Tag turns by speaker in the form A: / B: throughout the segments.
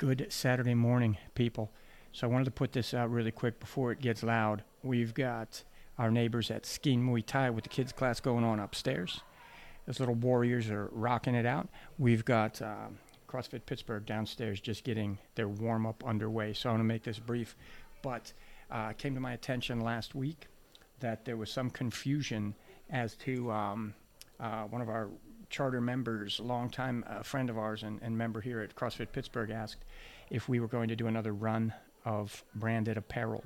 A: Good Saturday morning, people. So I wanted to put this out really quick before it gets loud. We've got our neighbors at Skiing Muay Thai with the kids' class going on upstairs. Those little warriors are rocking it out. We've got um, CrossFit Pittsburgh downstairs just getting their warm up underway. So I want to make this brief. But uh, came to my attention last week that there was some confusion as to um, uh, one of our charter members, a longtime uh, friend of ours and, and member here at CrossFit Pittsburgh, asked if we were going to do another run of branded apparel.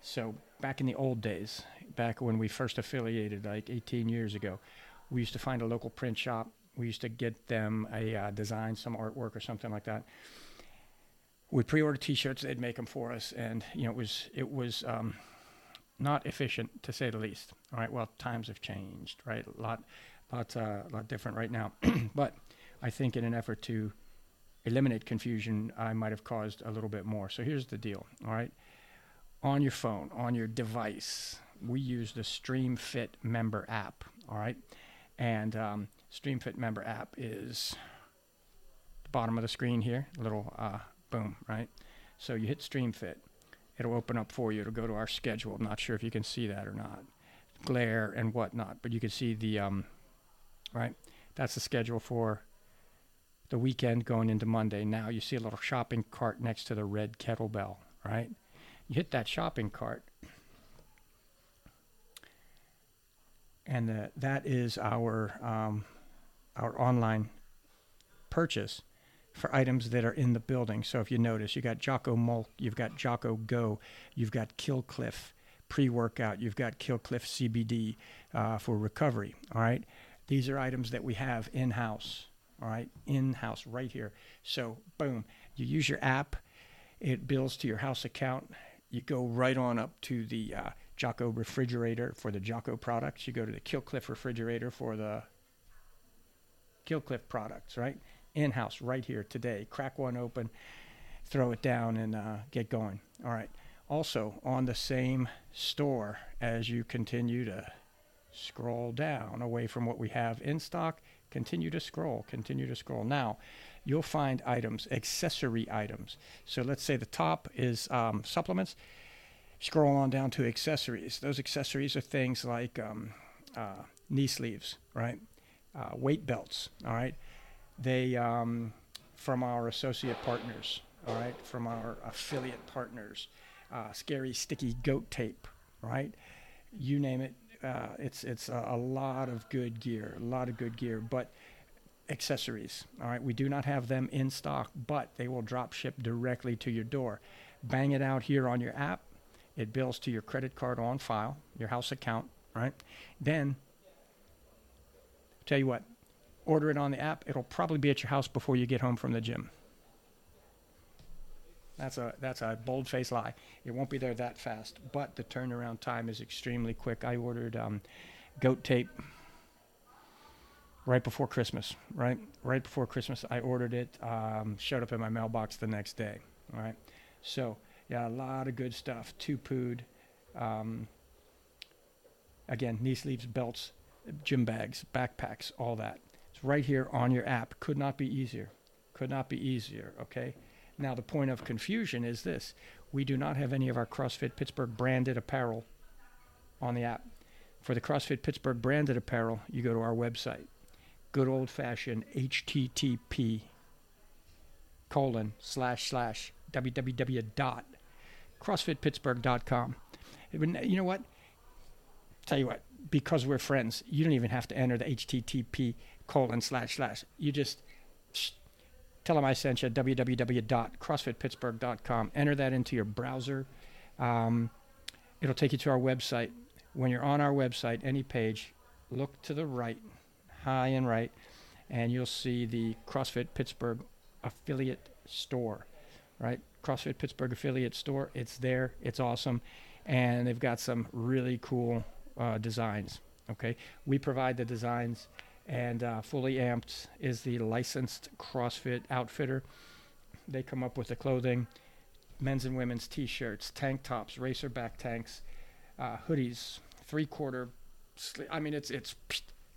A: So back in the old days, back when we first affiliated, like 18 years ago, we used to find a local print shop. We used to get them a uh, design, some artwork or something like that. We'd pre-order T-shirts; they'd make them for us, and you know it was it was um, not efficient to say the least. All right, well times have changed, right? A lot lot, uh, lot different right now. but I think in an effort to eliminate confusion, I might have caused a little bit more. So here's the deal, all right? On your phone, on your device, we use the StreamFit member app, all right? And um, StreamFit member app is the bottom of the screen here, little uh, boom, right? So you hit StreamFit, it'll open up for you. It'll go to our schedule. I'm not sure if you can see that or not, glare and whatnot, but you can see the um, right? That's the schedule for the weekend going into Monday. Now you see a little shopping cart next to the red kettlebell, right? You hit that shopping cart, and the, that is our um, our online purchase for items that are in the building. So if you notice, you got Jocko Mölk, you've got Jocko Go, you've got Kill Cliff pre-workout, you've got Kill Cliff CBD uh, for recovery. All right, these are items that we have in house, all right, in house right here. So, boom, you use your app, it bills to your house account. You go right on up to the uh, Jocko refrigerator for the Jocko products. You go to the Kill Cliff refrigerator for the Kill Cliff products, right? In house, right here today. Crack one open, throw it down, and uh, get going. All right. Also, on the same store as you continue to scroll down away from what we have in stock. Continue to scroll, continue to scroll. Now, you'll find items, accessory items. So let's say the top is um, supplements. Scroll on down to accessories. Those accessories are things like um, uh, knee sleeves, right? Uh, weight belts, all right? They, um, from our associate partners, all right? From our affiliate partners. Uh, scary sticky goat tape, right? You name it, uh, it's it's a, a, lot of good gear, a lot of good gear, but accessories. All right, we do not have them in stock, but they will drop ship directly to your door. Bang it out here on your app. It bills to your credit card on file, your house account. Right, then tell you what, order it on the app. It'll probably be at your house before you get home from the gym. That's a that's a bold faced lie. It won't be there that fast, but the turnaround time is extremely quick. I ordered um, goat tape right before Christmas. Right, right before Christmas, I ordered it. Um, showed up in my mailbox the next day. All right, so yeah, a lot of good stuff. Two pooed. Um, again, knee sleeves, belts, gym bags, backpacks, all that. It's right here on your app. Could not be easier. Could not be easier. Okay. Now, the point of confusion is this we do not have any of our CrossFit Pittsburgh branded apparel on the app. For the CrossFit Pittsburgh branded apparel, you go to our website, good old fashioned HTTP colon slash slash www dot crossfitpittsburgh.com. You know what? Tell you what, because we're friends, you don't even have to enter the HTTP colon slash slash. You just tell them I sent you www.crossfitpittsburgh.com. Enter that into your browser. Um, it'll take you to our website. When you're on our website, any page, look to the right, high and right, and you'll see the CrossFit Pittsburgh affiliate store, right? CrossFit Pittsburgh affiliate store. It's there. It's awesome. And they've got some really cool uh, designs. Okay. We provide the designs and uh, Fully Amped is the licensed CrossFit outfitter. They come up with the clothing, men's and women's T-shirts, tank tops, racer back tanks, uh, hoodies, three-quarter. Sli- I mean, it's it's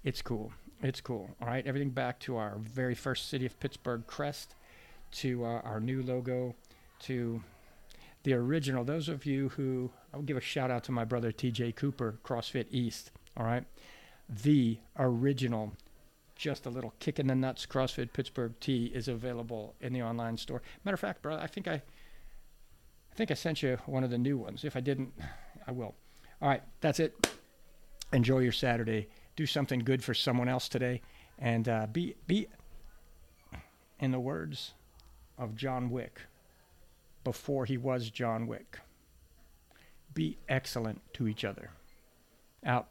A: it's cool. It's cool. All right, everything back to our very first city of Pittsburgh crest to uh, our new logo, to the original. Those of you who, I'll give a shout out to my brother TJ Cooper, CrossFit East. All right. The original, just a little kick in the nuts CrossFit Pittsburgh tee is available in the online store. Matter of fact, brother, I think I, I think I sent you one of the new ones. If I didn't, I will. All right, that's it. Enjoy your Saturday. Do something good for someone else today, and uh, be be. In the words of John Wick, before he was John Wick, be excellent to each other. Out.